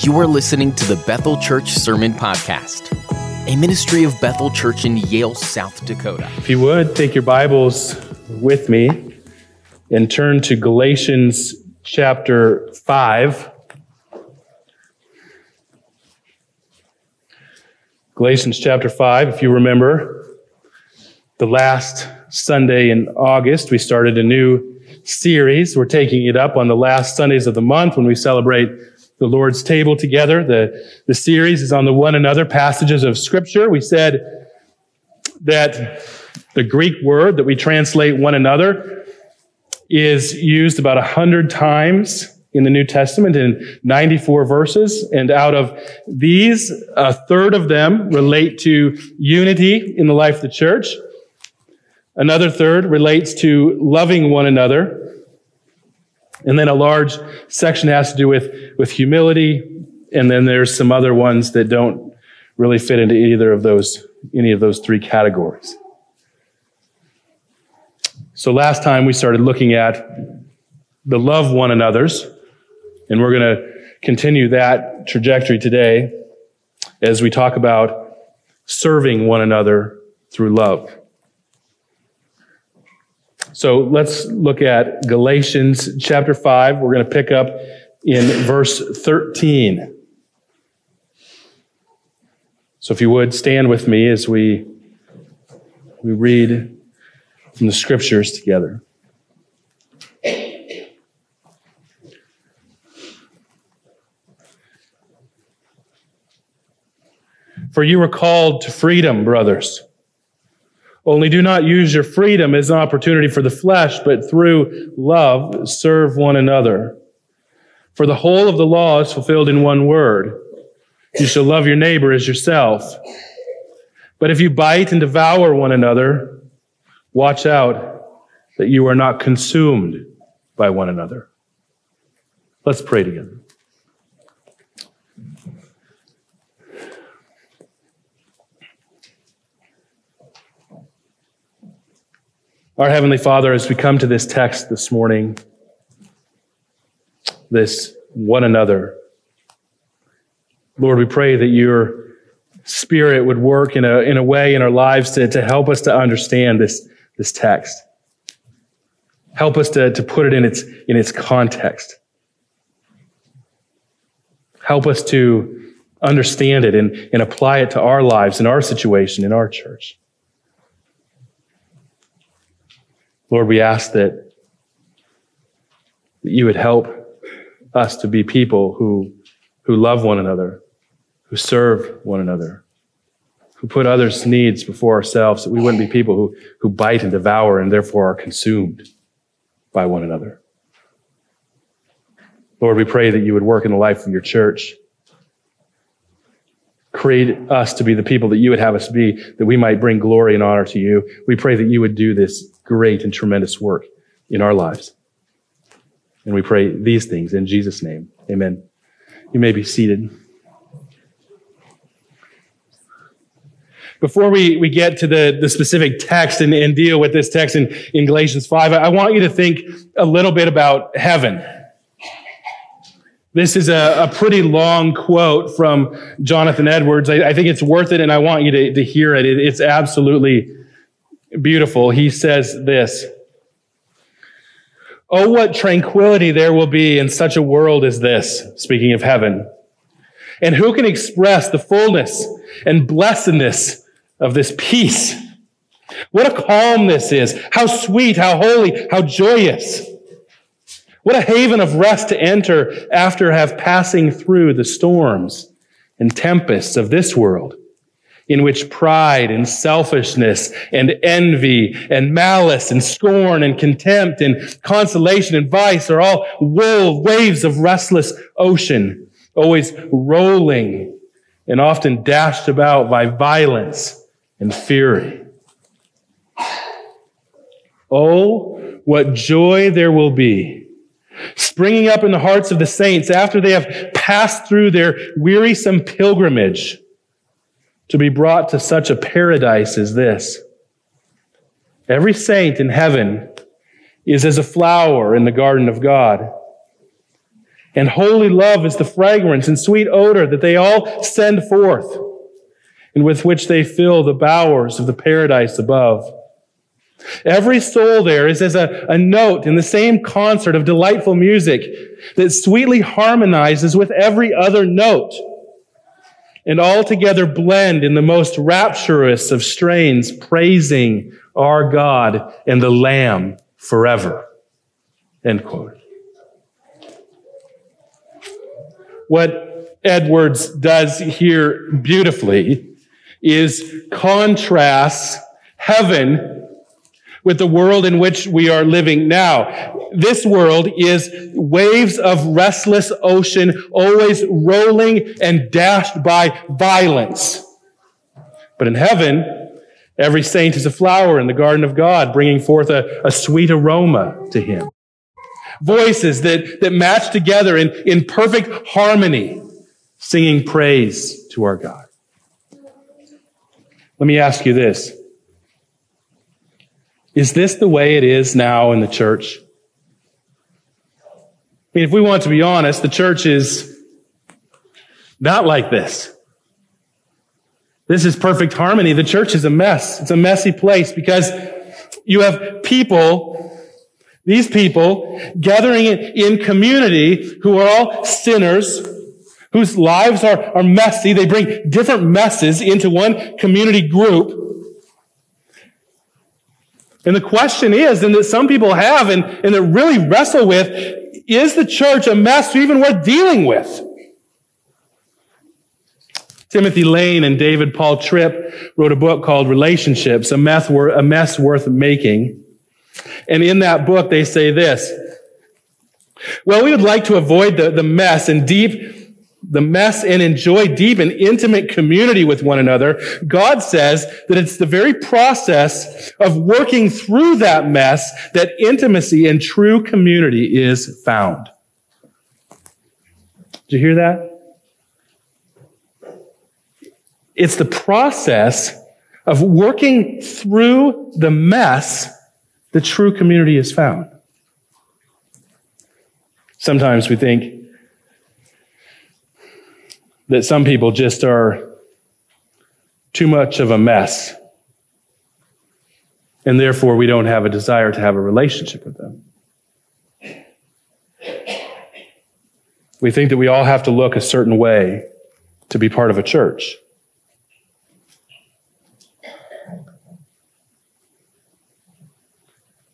You are listening to the Bethel Church Sermon Podcast, a ministry of Bethel Church in Yale, South Dakota. If you would, take your Bibles with me and turn to Galatians chapter 5. Galatians chapter 5, if you remember, the last Sunday in August, we started a new series. We're taking it up on the last Sundays of the month when we celebrate the Lord's table together. The, the series is on the one another passages of Scripture. We said that the Greek word that we translate one another is used about a hundred times in the New Testament in 94 verses. And out of these, a third of them relate to unity in the life of the church. Another third relates to loving one another. And then a large section has to do with, with humility. And then there's some other ones that don't really fit into either of those, any of those three categories. So last time we started looking at the love one another's, and we're going to continue that trajectory today as we talk about serving one another through love. So let's look at Galatians chapter 5. We're going to pick up in verse 13. So if you would stand with me as we, we read from the scriptures together. For you were called to freedom, brothers. Only do not use your freedom as an opportunity for the flesh, but through love serve one another. For the whole of the law is fulfilled in one word. You shall love your neighbor as yourself. But if you bite and devour one another, watch out that you are not consumed by one another. Let's pray together. Our Heavenly Father, as we come to this text this morning, this one another, Lord, we pray that your Spirit would work in a, in a way in our lives to, to help us to understand this, this text. Help us to, to put it in its, in its context. Help us to understand it and, and apply it to our lives, in our situation, in our church. Lord, we ask that, that you would help us to be people who, who love one another, who serve one another, who put others' needs before ourselves, that we wouldn't be people who, who bite and devour and therefore are consumed by one another. Lord, we pray that you would work in the life of your church. Create us to be the people that you would have us be, that we might bring glory and honor to you. We pray that you would do this great and tremendous work in our lives. And we pray these things in Jesus' name. Amen. You may be seated. Before we, we get to the, the specific text and, and deal with this text in, in Galatians 5, I want you to think a little bit about heaven. This is a, a pretty long quote from Jonathan Edwards. I, I, think it's worth it, and I want you to, to hear it. it it's absolutely beautiful. He says this Oh, what tranquility there will be in such a world as this, speaking of heaven. And who can express the fullness and blessedness of this peace? What a calm this is. How sweet, how holy, how joyous. What a haven of rest to enter after have passing through the storms and tempests of this world in which pride and selfishness and envy and malice and scorn and contempt and consolation and vice are all waves of restless ocean, always rolling and often dashed about by violence and fury. Oh, what joy there will be springing up in the hearts of the saints after they have passed through their wearisome pilgrimage to be brought to such a paradise as this. Every saint in heaven is as a flower in the garden of God. And holy love is the fragrance and sweet odor that they all send forth, and with which they fill the bowers of the paradise above. Every soul there is as a, a note in the same concert of delightful music that sweetly harmonizes with every other note and all together blend in the most rapturous of strains, praising our God and the Lamb forever. End quote. What Edwards does here beautifully is contrasts heaven with the world in which we are living now. This world is waves of restless ocean, always rolling and dashed by violence. But in heaven, every saint is a flower in the garden of God, bringing forth a, a sweet aroma to him. Voices that, that match together in, in perfect harmony, singing praise to our God. Let me ask you this. Is this the way it is now in the church? I mean, if we want to be honest, the church is not like this. This is perfect harmony. The church is a mess. It's a messy place because you have people, these people gathering in community who are all sinners, whose lives are, are messy. They bring different messes into one community group. And the question is, and that some people have and, and that really wrestle with, is the church a mess even worth dealing with? Timothy Lane and David Paul Tripp wrote a book called Relationships, a mess, a mess worth making. And in that book, they say this. Well, we would like to avoid the, the mess and deep the mess and enjoy deep and intimate community with one another, God says that it's the very process of working through that mess that intimacy and true community is found. Did you hear that? It's the process of working through the mess that true community is found. Sometimes we think, that some people just are too much of a mess. And therefore, we don't have a desire to have a relationship with them. We think that we all have to look a certain way to be part of a church.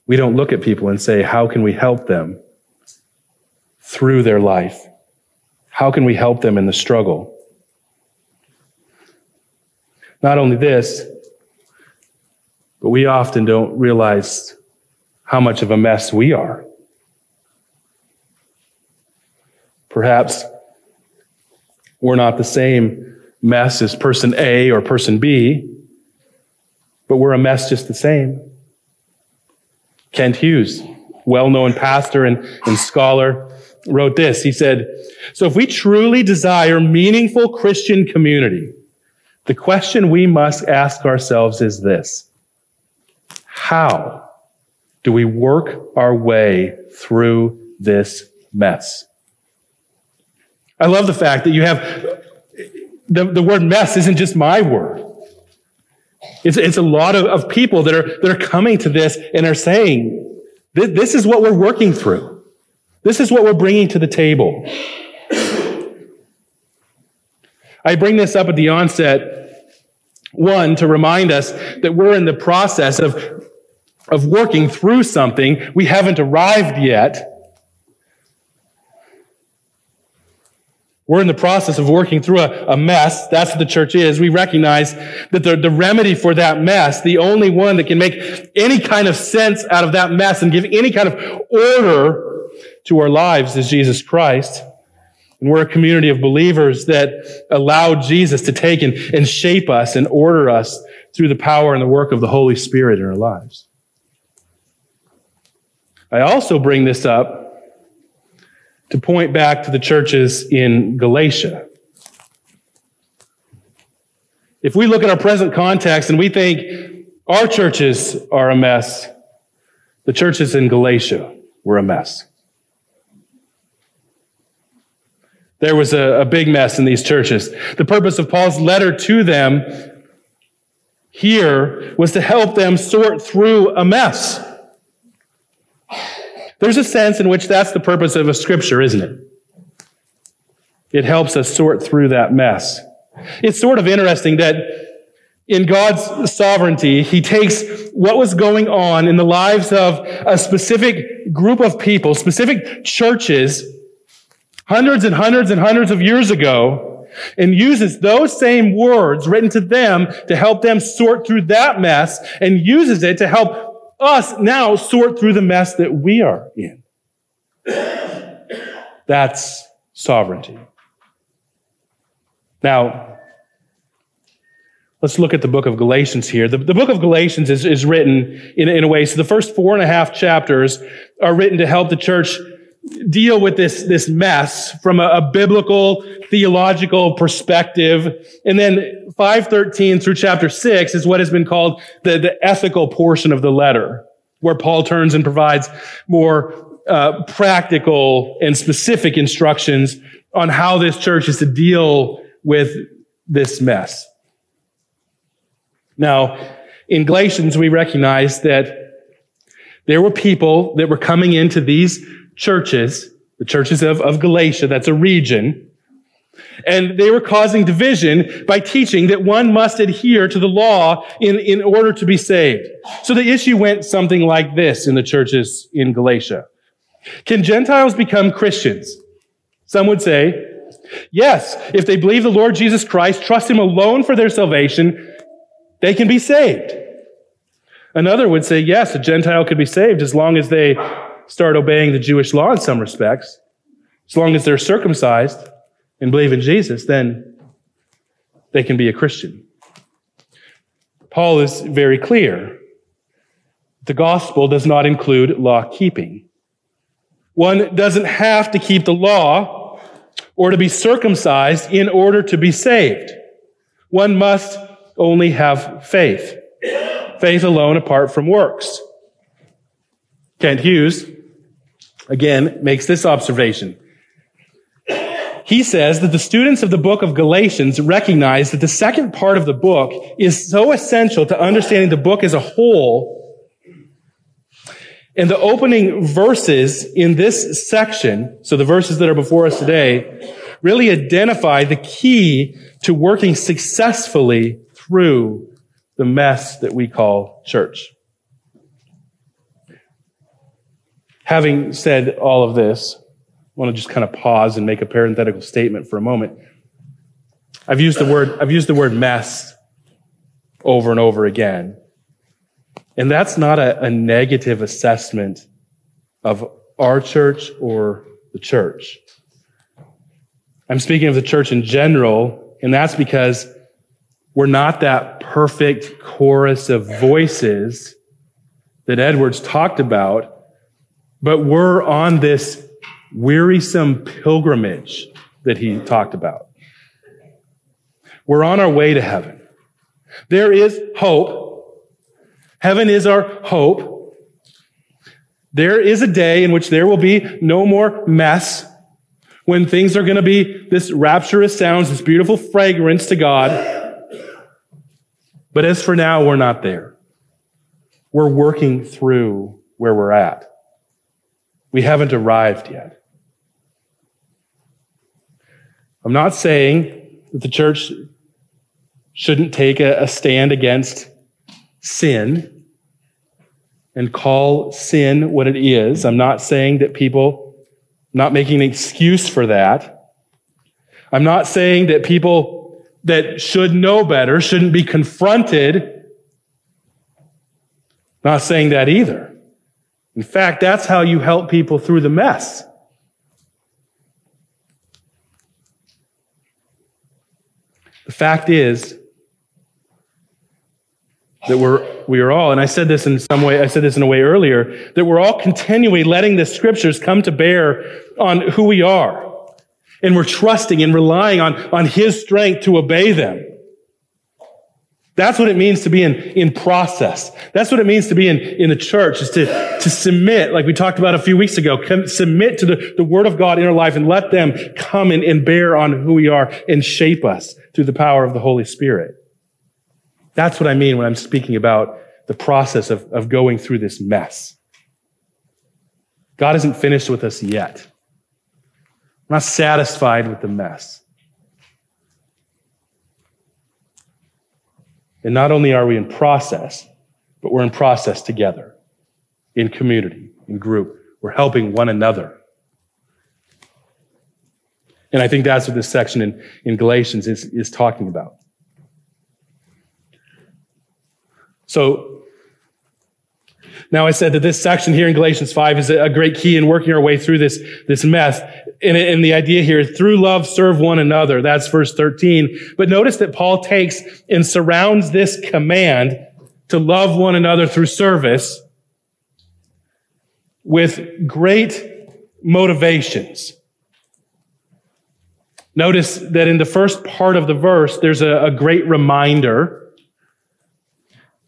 We don't look at people and say, How can we help them through their life? How can we help them in the struggle? Not only this, but we often don't realize how much of a mess we are. Perhaps we're not the same mess as person A or person B, but we're a mess just the same. Kent Hughes, well known pastor and, and scholar, wrote this. He said, So if we truly desire meaningful Christian community, the question we must ask ourselves is this How do we work our way through this mess? I love the fact that you have the, the word mess isn't just my word. It's, it's a lot of, of people that are, that are coming to this and are saying, this, this is what we're working through. This is what we're bringing to the table. I bring this up at the onset, one, to remind us that we're in the process of, of working through something. We haven't arrived yet. We're in the process of working through a, a, mess. That's what the church is. We recognize that the, the remedy for that mess, the only one that can make any kind of sense out of that mess and give any kind of order to our lives is Jesus Christ. And we're a community of believers that allow Jesus to take and, and shape us and order us through the power and the work of the Holy Spirit in our lives. I also bring this up to point back to the churches in Galatia. If we look at our present context and we think our churches are a mess, the churches in Galatia were a mess. There was a, a big mess in these churches. The purpose of Paul's letter to them here was to help them sort through a mess. There's a sense in which that's the purpose of a scripture, isn't it? It helps us sort through that mess. It's sort of interesting that in God's sovereignty, He takes what was going on in the lives of a specific group of people, specific churches, hundreds and hundreds and hundreds of years ago, and uses those same words written to them to help them sort through that mess and uses it to help us now sort through the mess that we are in. That's sovereignty. Now, Let's look at the book of Galatians here. The, the book of Galatians is, is written in, in a way, so the first four and a half chapters are written to help the church deal with this, this mess from a, a biblical, theological perspective. And then 513 through chapter 6 is what has been called the, the ethical portion of the letter, where Paul turns and provides more uh, practical and specific instructions on how this church is to deal with this mess. Now, in Galatians, we recognize that there were people that were coming into these churches, the churches of, of Galatia, that's a region, and they were causing division by teaching that one must adhere to the law in, in order to be saved. So the issue went something like this in the churches in Galatia. Can Gentiles become Christians? Some would say, yes, if they believe the Lord Jesus Christ, trust Him alone for their salvation, they can be saved. Another would say, yes, a Gentile could be saved as long as they start obeying the Jewish law in some respects. As long as they're circumcised and believe in Jesus, then they can be a Christian. Paul is very clear. The gospel does not include law keeping. One doesn't have to keep the law or to be circumcised in order to be saved. One must only have faith. Faith alone apart from works. Kent Hughes, again, makes this observation. He says that the students of the book of Galatians recognize that the second part of the book is so essential to understanding the book as a whole. And the opening verses in this section, so the verses that are before us today, really identify the key to working successfully through the mess that we call church. Having said all of this, I want to just kind of pause and make a parenthetical statement for a moment. I've used the word, I've used the word mess over and over again. And that's not a, a negative assessment of our church or the church. I'm speaking of the church in general, and that's because we're not that perfect chorus of voices that Edwards talked about, but we're on this wearisome pilgrimage that he talked about. We're on our way to heaven. There is hope. Heaven is our hope. There is a day in which there will be no more mess, when things are going to be this rapturous sounds, this beautiful fragrance to God. But as for now, we're not there. We're working through where we're at. We haven't arrived yet. I'm not saying that the church shouldn't take a, a stand against sin and call sin what it is. I'm not saying that people, I'm not making an excuse for that. I'm not saying that people that should know better shouldn't be confronted. Not saying that either. In fact, that's how you help people through the mess. The fact is that we're, we are all, and I said this in some way, I said this in a way earlier, that we're all continually letting the scriptures come to bear on who we are. And we're trusting and relying on, on His strength to obey them. That's what it means to be in, in process. That's what it means to be in, in the church is to, to submit, like we talked about a few weeks ago, submit to the, the word of God in our life and let them come and, and bear on who we are and shape us through the power of the Holy Spirit. That's what I mean when I'm speaking about the process of, of going through this mess. God isn't finished with us yet. I'm not satisfied with the mess. And not only are we in process, but we're in process together, in community, in group. We're helping one another. And I think that's what this section in, in Galatians is, is talking about. So, now I said that this section here in Galatians 5 is a great key in working our way through this, this mess. And, and the idea here, through love, serve one another. That's verse 13. But notice that Paul takes and surrounds this command to love one another through service with great motivations. Notice that in the first part of the verse, there's a, a great reminder.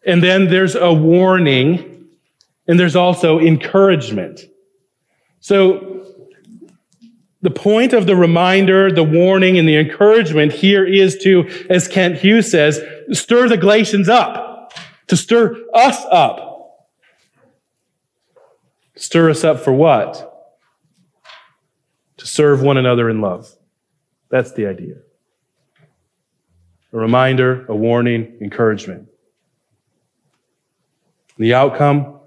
And then there's a warning and there's also encouragement. So the point of the reminder, the warning, and the encouragement here is to, as Kent Hughes says, stir the Galatians up, to stir us up. Stir us up for what? To serve one another in love. That's the idea. A reminder, a warning, encouragement. The outcome,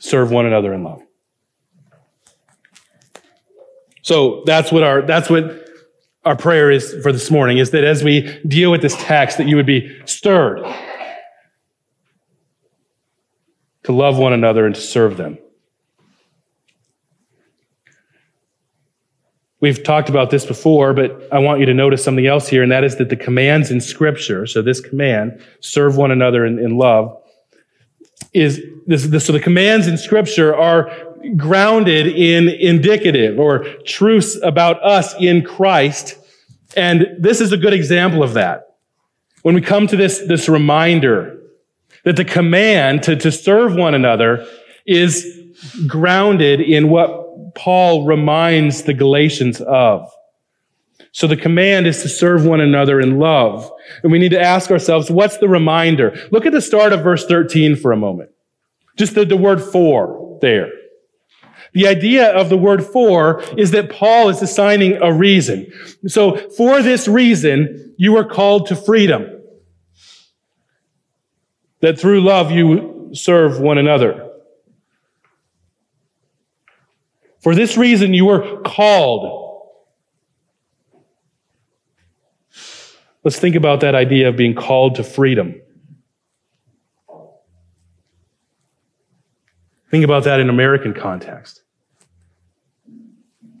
serve one another in love. So that's what our, that's what our prayer is for this morning is that as we deal with this text, that you would be stirred to love one another and to serve them. We've talked about this before, but I want you to notice something else here, and that is that the commands in Scripture, so this command, serve one another in, in love, is this, this, so the commands in scripture are grounded in indicative or truths about us in Christ. And this is a good example of that. When we come to this, this reminder that the command to, to serve one another is grounded in what Paul reminds the Galatians of. So the command is to serve one another in love. And we need to ask ourselves, what's the reminder? Look at the start of verse 13 for a moment. Just the, the word for there. The idea of the word for is that Paul is assigning a reason. So for this reason, you are called to freedom. That through love you serve one another. For this reason, you were called Let's think about that idea of being called to freedom. Think about that in American context.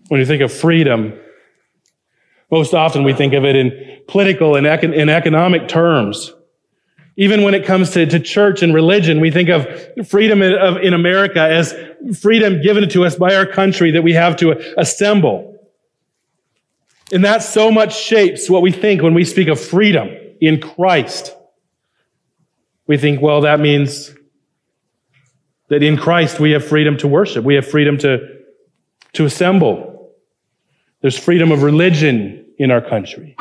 When you think of freedom, most often we think of it in political and econ- economic terms. Even when it comes to, to church and religion, we think of freedom in, of, in America as freedom given to us by our country that we have to assemble. And that so much shapes what we think when we speak of freedom in Christ. We think, well, that means that in Christ we have freedom to worship. We have freedom to, to assemble. There's freedom of religion in our country.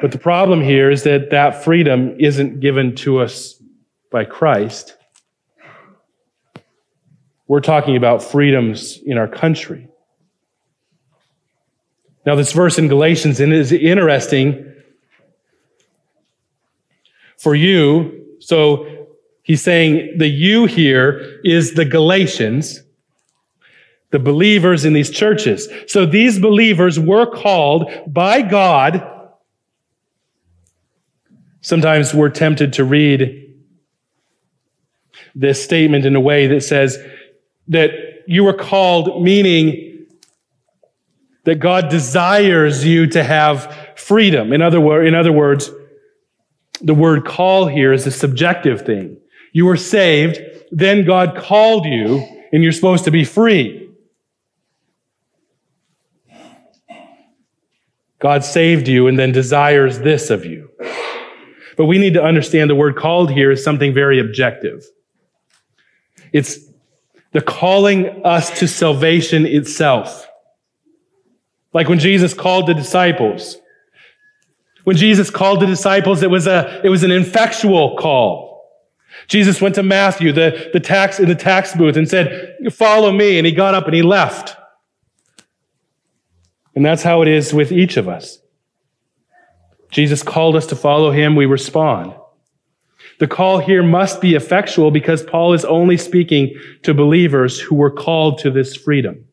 But the problem here is that that freedom isn't given to us by Christ. We're talking about freedoms in our country. Now, this verse in Galatians is interesting for you. So he's saying the you here is the Galatians, the believers in these churches. So these believers were called by God. Sometimes we're tempted to read this statement in a way that says that you were called, meaning that God desires you to have freedom. In other, in other words, the word call here is a subjective thing. You were saved, then God called you, and you're supposed to be free. God saved you and then desires this of you. But we need to understand the word called here is something very objective. It's the calling us to salvation itself. Like when Jesus called the disciples. When Jesus called the disciples, it was a, it was an effectual call. Jesus went to Matthew, the, the tax, in the tax booth and said, follow me. And he got up and he left. And that's how it is with each of us. Jesus called us to follow him. We respond. The call here must be effectual because Paul is only speaking to believers who were called to this freedom.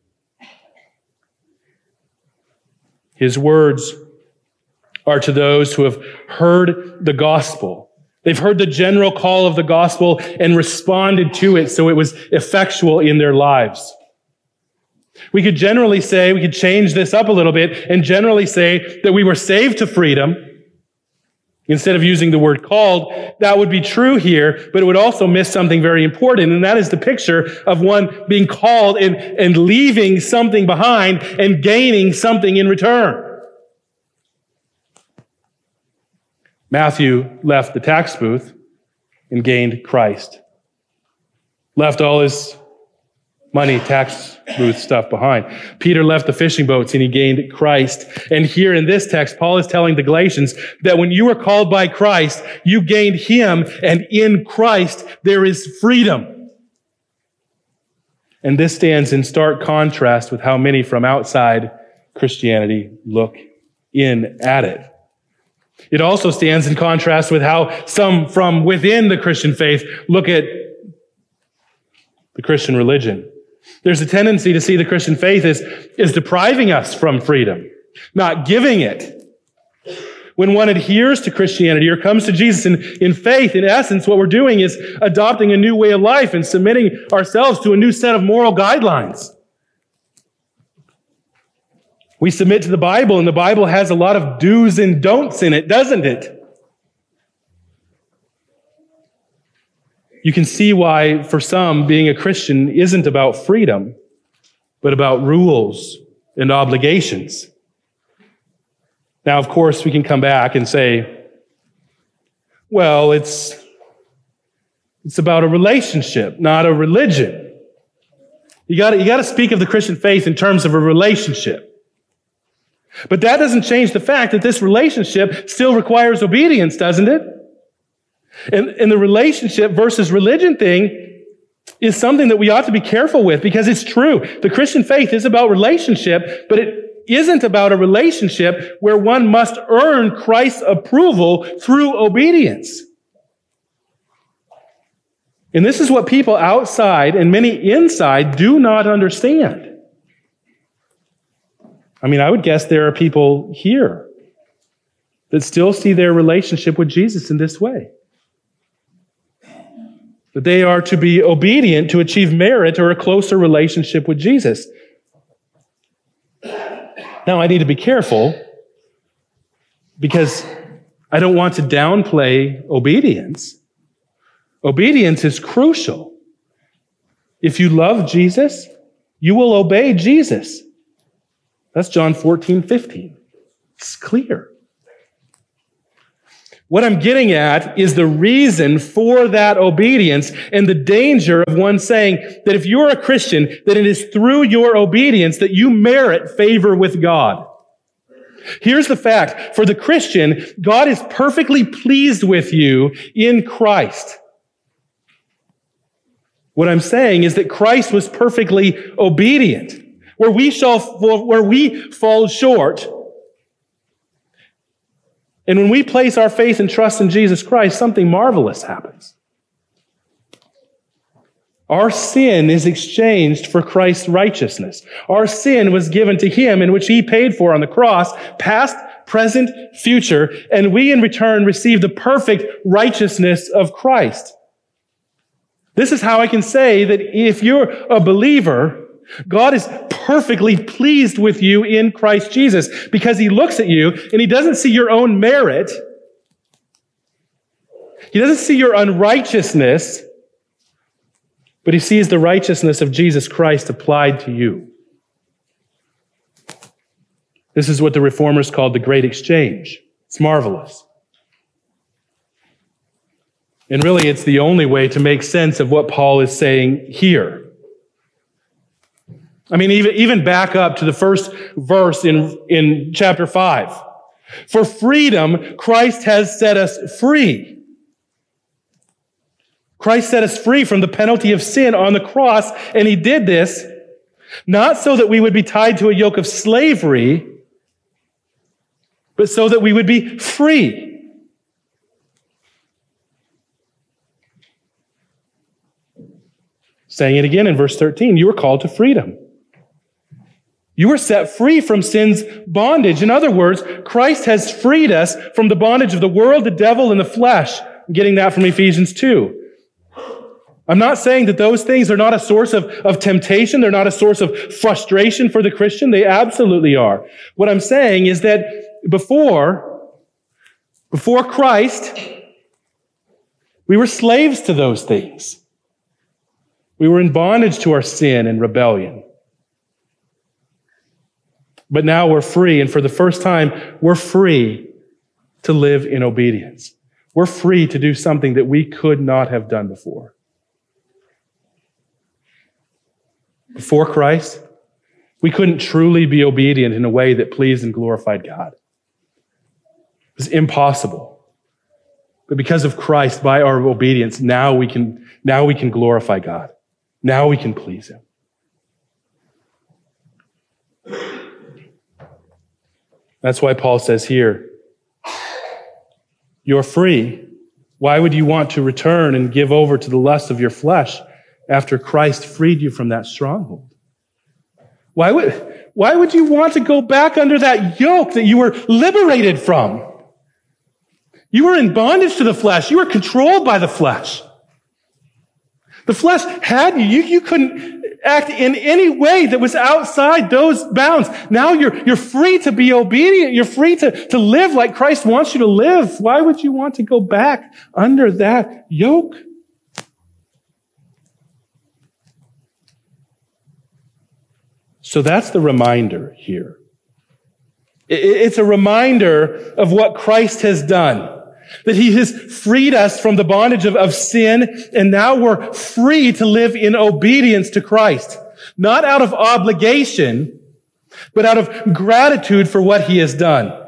His words are to those who have heard the gospel. They've heard the general call of the gospel and responded to it so it was effectual in their lives. We could generally say, we could change this up a little bit and generally say that we were saved to freedom instead of using the word called. That would be true here, but it would also miss something very important, and that is the picture of one being called and, and leaving something behind and gaining something in return. Matthew left the tax booth and gained Christ. Left all his money, tax booth stuff behind. Peter left the fishing boats and he gained Christ. And here in this text, Paul is telling the Galatians that when you were called by Christ, you gained him and in Christ there is freedom. And this stands in stark contrast with how many from outside Christianity look in at it. It also stands in contrast with how some from within the Christian faith look at the Christian religion. There's a tendency to see the Christian faith as, as depriving us from freedom, not giving it. When one adheres to Christianity or comes to Jesus in, in faith, in essence, what we're doing is adopting a new way of life and submitting ourselves to a new set of moral guidelines. We submit to the Bible, and the Bible has a lot of do's and don'ts in it, doesn't it? You can see why, for some, being a Christian isn't about freedom, but about rules and obligations. Now, of course, we can come back and say, well, it's, it's about a relationship, not a religion. You got you got to speak of the Christian faith in terms of a relationship. But that doesn't change the fact that this relationship still requires obedience, doesn't it? And, and the relationship versus religion thing is something that we ought to be careful with because it's true. The Christian faith is about relationship, but it isn't about a relationship where one must earn Christ's approval through obedience. And this is what people outside and many inside do not understand. I mean, I would guess there are people here that still see their relationship with Jesus in this way that they are to be obedient to achieve merit or a closer relationship with Jesus. Now, I need to be careful because I don't want to downplay obedience. Obedience is crucial. If you love Jesus, you will obey Jesus. That's John 14, 15. It's clear. What I'm getting at is the reason for that obedience and the danger of one saying that if you're a Christian, that it is through your obedience that you merit favor with God. Here's the fact. For the Christian, God is perfectly pleased with you in Christ. What I'm saying is that Christ was perfectly obedient. Where we shall, where we fall short, and when we place our faith and trust in Jesus Christ, something marvelous happens. Our sin is exchanged for Christ's righteousness. Our sin was given to Him in which He paid for on the cross, past, present, future, and we in return receive the perfect righteousness of Christ. This is how I can say that if you're a believer, God is perfectly pleased with you in Christ Jesus because he looks at you and he doesn't see your own merit. He doesn't see your unrighteousness, but he sees the righteousness of Jesus Christ applied to you. This is what the reformers called the great exchange. It's marvelous. And really, it's the only way to make sense of what Paul is saying here. I mean, even, even back up to the first verse in, in chapter 5. For freedom, Christ has set us free. Christ set us free from the penalty of sin on the cross, and he did this not so that we would be tied to a yoke of slavery, but so that we would be free. Saying it again in verse 13, you were called to freedom. You were set free from sin's bondage. In other words, Christ has freed us from the bondage of the world, the devil, and the flesh. I'm getting that from Ephesians 2. I'm not saying that those things are not a source of, of temptation. They're not a source of frustration for the Christian. They absolutely are. What I'm saying is that before, before Christ, we were slaves to those things. We were in bondage to our sin and rebellion. But now we're free, and for the first time, we're free to live in obedience. We're free to do something that we could not have done before. before Christ, we couldn't truly be obedient in a way that pleased and glorified God. It was impossible. But because of Christ, by our obedience, now we can, now we can glorify God. Now we can please Him. That's why Paul says here, you're free. Why would you want to return and give over to the lust of your flesh? after Christ freed you from that stronghold? Why would, why would you want to go back under that yoke that you were liberated from? You were in bondage to the flesh. You were controlled by the flesh. The flesh had you. You, you couldn't act in any way that was outside those bounds. Now you're, you're free to be obedient. You're free to, to live like Christ wants you to live. Why would you want to go back under that yoke? So that's the reminder here. It's a reminder of what Christ has done. That he has freed us from the bondage of, of sin, and now we're free to live in obedience to Christ. Not out of obligation, but out of gratitude for what he has done.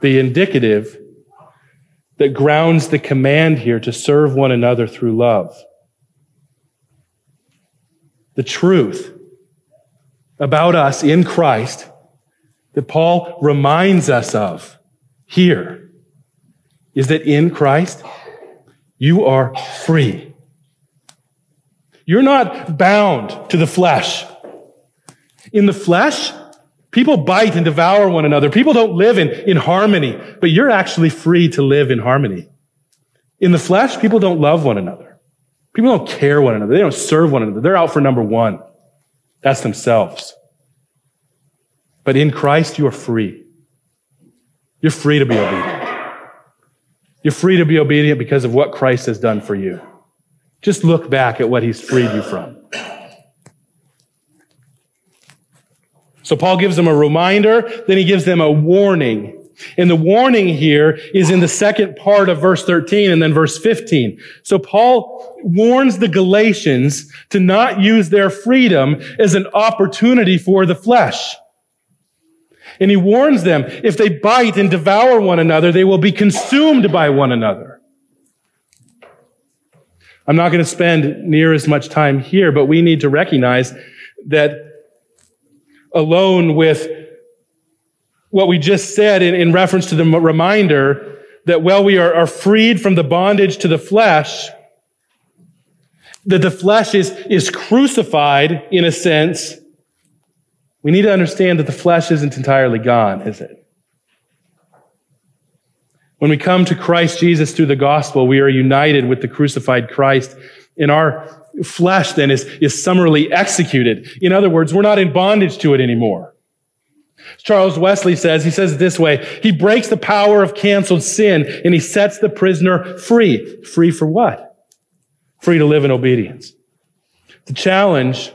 The indicative that grounds the command here to serve one another through love. The truth about us in Christ that Paul reminds us of here is that in Christ, you are free. You're not bound to the flesh. In the flesh, People bite and devour one another. People don't live in, in harmony, but you're actually free to live in harmony. In the flesh, people don't love one another. People don't care one another. They don't serve one another. They're out for number one. That's themselves. But in Christ, you are free. You're free to be obedient. You're free to be obedient because of what Christ has done for you. Just look back at what he's freed you from. So Paul gives them a reminder, then he gives them a warning. And the warning here is in the second part of verse 13 and then verse 15. So Paul warns the Galatians to not use their freedom as an opportunity for the flesh. And he warns them, if they bite and devour one another, they will be consumed by one another. I'm not going to spend near as much time here, but we need to recognize that alone with what we just said in, in reference to the reminder that while we are, are freed from the bondage to the flesh, that the flesh is, is crucified in a sense, we need to understand that the flesh isn't entirely gone, is it? When we come to Christ Jesus through the gospel, we are united with the crucified Christ in our flesh then is, is summarily executed. In other words, we're not in bondage to it anymore. Charles Wesley says, he says it this way, he breaks the power of canceled sin and he sets the prisoner free. Free for what? Free to live in obedience. The challenge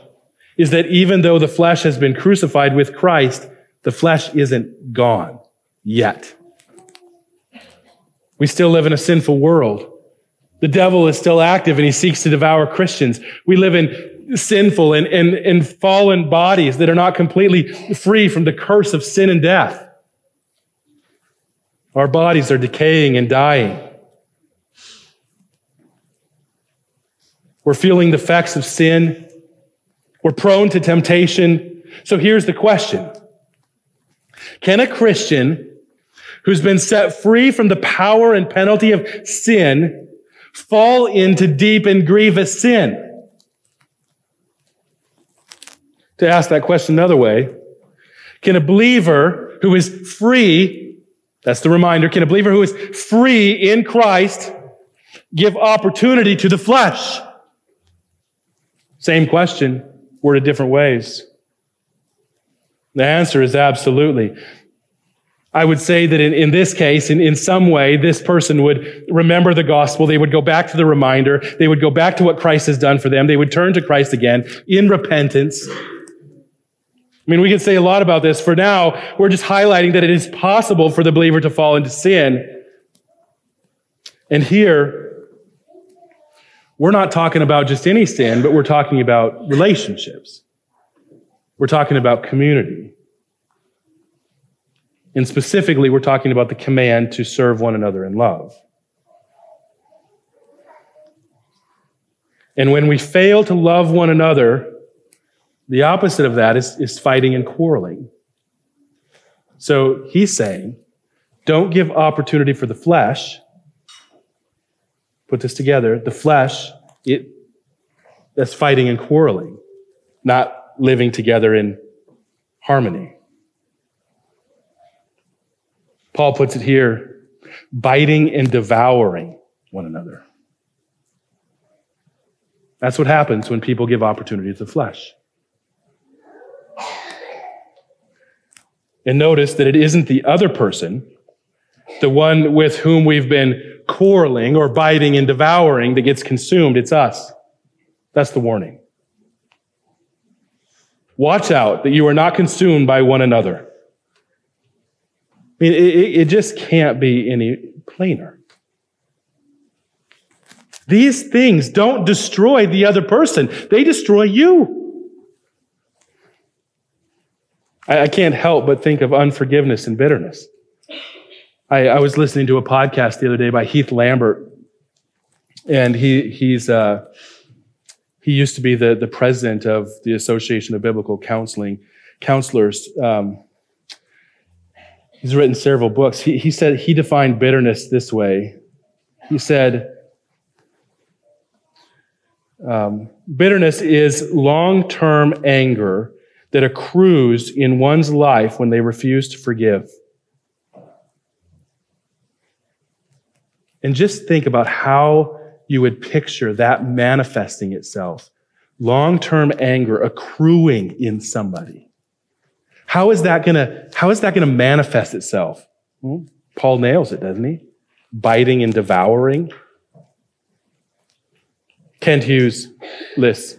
is that even though the flesh has been crucified with Christ, the flesh isn't gone yet. We still live in a sinful world. The devil is still active and he seeks to devour Christians. We live in sinful and, and, and fallen bodies that are not completely free from the curse of sin and death. Our bodies are decaying and dying. We're feeling the effects of sin. We're prone to temptation. So here's the question. Can a Christian who's been set free from the power and penalty of sin fall into deep and grievous sin? To ask that question another way, can a believer who is free that's the reminder. Can a believer who is free in Christ give opportunity to the flesh? Same question, worded different ways. The answer is absolutely. I would say that in, in this case, in, in some way, this person would remember the gospel. They would go back to the reminder. They would go back to what Christ has done for them. They would turn to Christ again in repentance. I mean, we could say a lot about this. For now, we're just highlighting that it is possible for the believer to fall into sin. And here, we're not talking about just any sin, but we're talking about relationships. We're talking about community. And specifically, we're talking about the command to serve one another in love. And when we fail to love one another, the opposite of that is, is fighting and quarreling. So he's saying, don't give opportunity for the flesh. Put this together. The flesh, it, that's fighting and quarreling, not living together in harmony. Paul puts it here, biting and devouring one another. That's what happens when people give opportunity to the flesh. And notice that it isn't the other person, the one with whom we've been quarreling or biting and devouring that gets consumed. It's us. That's the warning. Watch out that you are not consumed by one another. I mean, it, it just can't be any plainer. These things don't destroy the other person. They destroy you. I, I can't help but think of unforgiveness and bitterness. I, I, was listening to a podcast the other day by Heath Lambert, and he he's uh, he used to be the the president of the Association of Biblical Counseling Counselors. Um, he's written several books. He, he said he defined bitterness this way. He said. Um, bitterness is long term anger that accrues in one's life when they refuse to forgive. And just think about how you would picture that manifesting itself. Long term anger accruing in somebody. How is that gonna, how is that gonna manifest itself? Paul nails it, doesn't he? Biting and devouring. Kent Hughes lists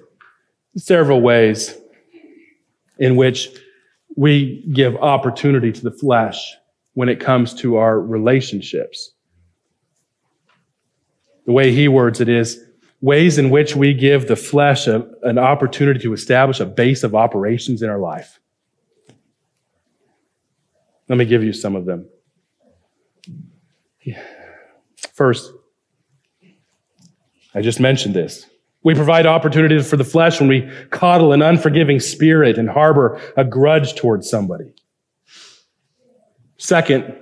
several ways in which we give opportunity to the flesh when it comes to our relationships. The way he words it is ways in which we give the flesh a, an opportunity to establish a base of operations in our life. Let me give you some of them. First, I just mentioned this. We provide opportunities for the flesh when we coddle an unforgiving spirit and harbor a grudge towards somebody. Second,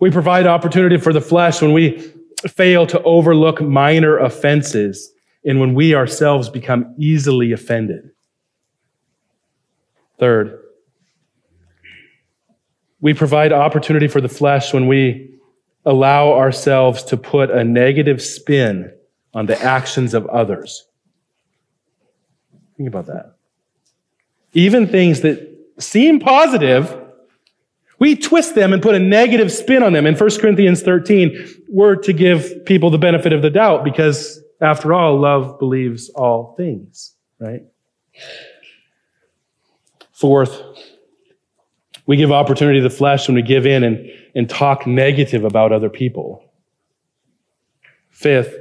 we provide opportunity for the flesh when we fail to overlook minor offenses and when we ourselves become easily offended. Third, we provide opportunity for the flesh when we allow ourselves to put a negative spin on the actions of others. Think about that. Even things that seem positive, we twist them and put a negative spin on them. In 1 Corinthians 13, we're to give people the benefit of the doubt because, after all, love believes all things. right? Fourth, we give opportunity to the flesh when we give in and, and talk negative about other people. Fifth,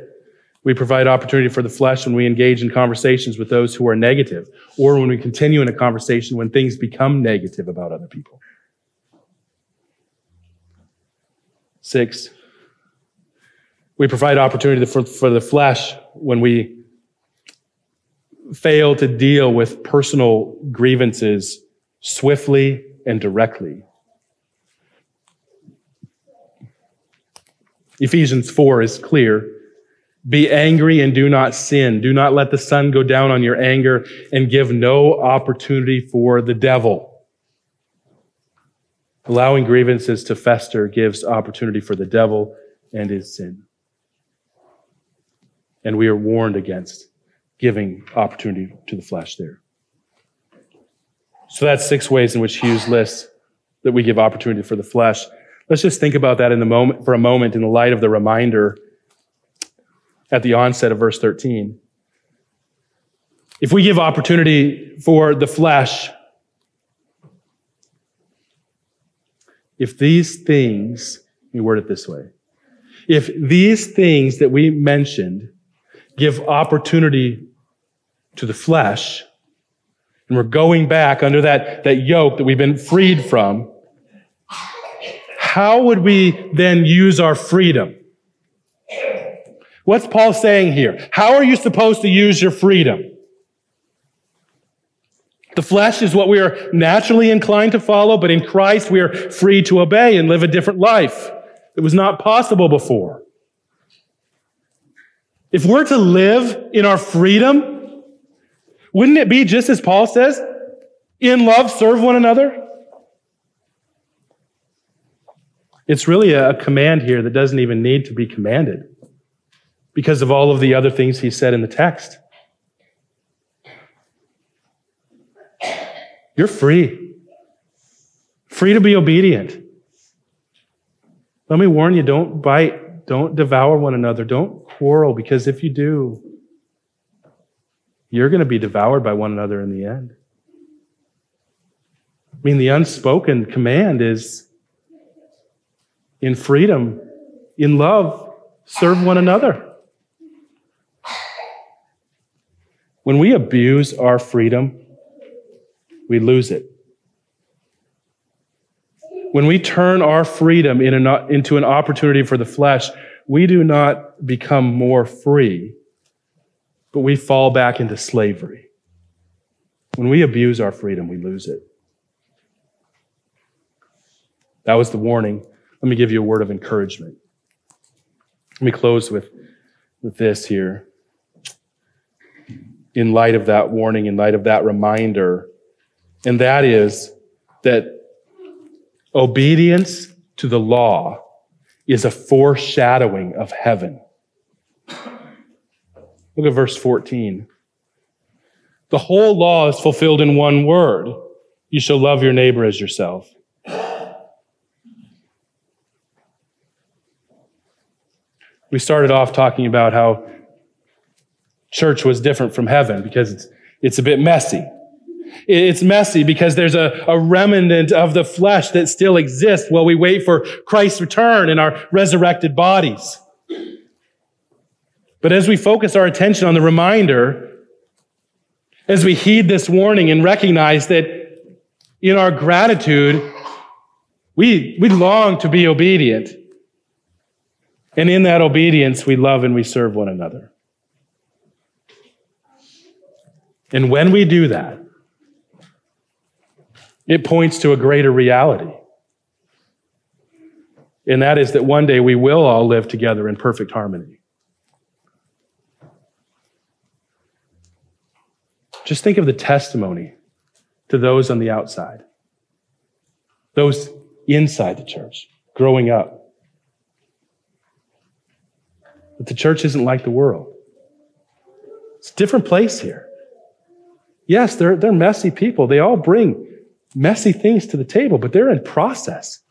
we provide opportunity for the flesh when we engage in conversations with those who are negative, or when we continue in a conversation when things become negative about other people. Six, we provide opportunity for, for the flesh when we fail to deal with personal grievances swiftly and directly. Ephesians 4 is clear. Be angry and do not sin. Do not let the sun go down on your anger and give no opportunity for the devil. Allowing grievances to fester gives opportunity for the devil and his sin. And we are warned against giving opportunity to the flesh there. So that's six ways in which Hughes lists that we give opportunity for the flesh. Let's just think about that in the moment, for a moment in the light of the reminder at the onset of verse 13. If we give opportunity for the flesh, if these things, let me word it this way. If these things that we mentioned give opportunity to the flesh, and we're going back under that, that yoke that we've been freed from, how would we then use our freedom? What's Paul saying here? How are you supposed to use your freedom? The flesh is what we are naturally inclined to follow, but in Christ we are free to obey and live a different life. It was not possible before. If we're to live in our freedom, wouldn't it be just as Paul says, in love, serve one another? It's really a command here that doesn't even need to be commanded because of all of the other things he said in the text. You're free. Free to be obedient. Let me warn you don't bite, don't devour one another, don't quarrel, because if you do, you're going to be devoured by one another in the end. I mean, the unspoken command is in freedom, in love, serve one another. When we abuse our freedom, we lose it. When we turn our freedom in an, into an opportunity for the flesh, we do not become more free, but we fall back into slavery. When we abuse our freedom, we lose it. That was the warning. Let me give you a word of encouragement. Let me close with, with this here in light of that warning, in light of that reminder. And that is that obedience to the law is a foreshadowing of heaven. Look at verse 14. The whole law is fulfilled in one word. You shall love your neighbor as yourself. We started off talking about how church was different from heaven because it's, it's a bit messy. It's messy because there's a, a remnant of the flesh that still exists while we wait for Christ's return in our resurrected bodies. But as we focus our attention on the reminder, as we heed this warning and recognize that in our gratitude, we, we long to be obedient. And in that obedience, we love and we serve one another. And when we do that, it points to a greater reality. And that is that one day we will all live together in perfect harmony. Just think of the testimony to those on the outside, those inside the church, growing up. But the church isn't like the world. It's a different place here. Yes, they're, they're messy people. They all bring messy things to the table, but they're in process.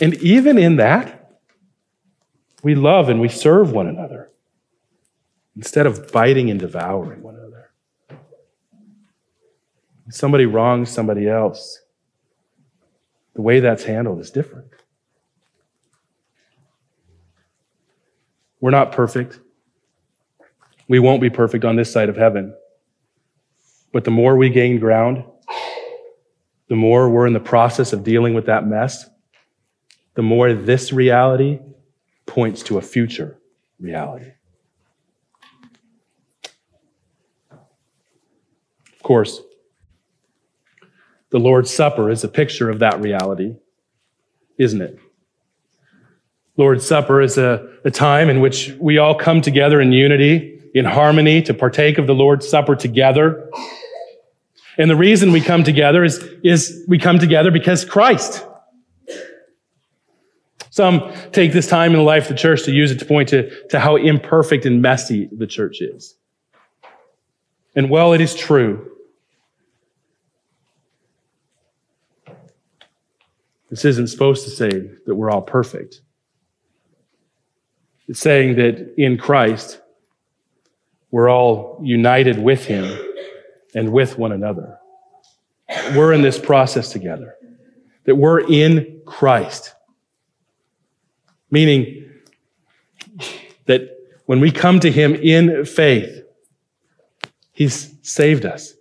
And even in that, we love and we serve one another instead of biting and devouring one another. somebody wrongs somebody else, the way that's handled is different. We're not perfect. We won't be perfect on this side of heaven. But the more we gain ground, the more we're in the process of dealing with that mess, the more this reality points to a future reality. Of course, the Lord's Supper is a picture of that reality, isn't it? Lord's Supper is a, a time in which we all come together in unity, in harmony, to partake of the Lord's Supper together. And the reason we come together is, is we come together because Christ. Some take this time in the life of the church to use it to point to, to how imperfect and messy the church is. And while it is true, this isn't supposed to say that we're all perfect. It's saying that in Christ, we're all united with Him and with one another. We're in this process together. That we're in Christ. Meaning that when we come to Him in faith, He's saved us.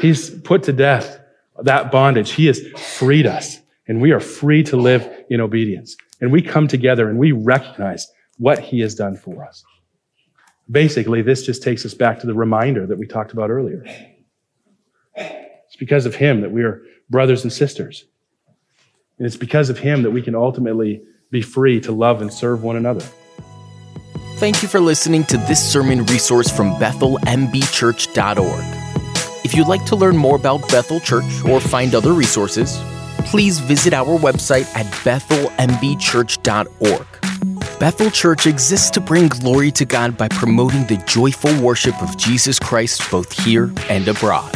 He's put to death that bondage. He has freed us, and we are free to live in obedience and we come together and we recognize what he has done for us. Basically, this just takes us back to the reminder that we talked about earlier. It's because of him that we are brothers and sisters. And it's because of him that we can ultimately be free to love and serve one another. Thank you for listening to this sermon resource from BethelMBChurch.org. If you'd like to learn more about Bethel Church or find other resources, please visit our website at bethelmbchurch.org. Bethel Church exists to bring glory to God by promoting the joyful worship of Jesus Christ both here and abroad.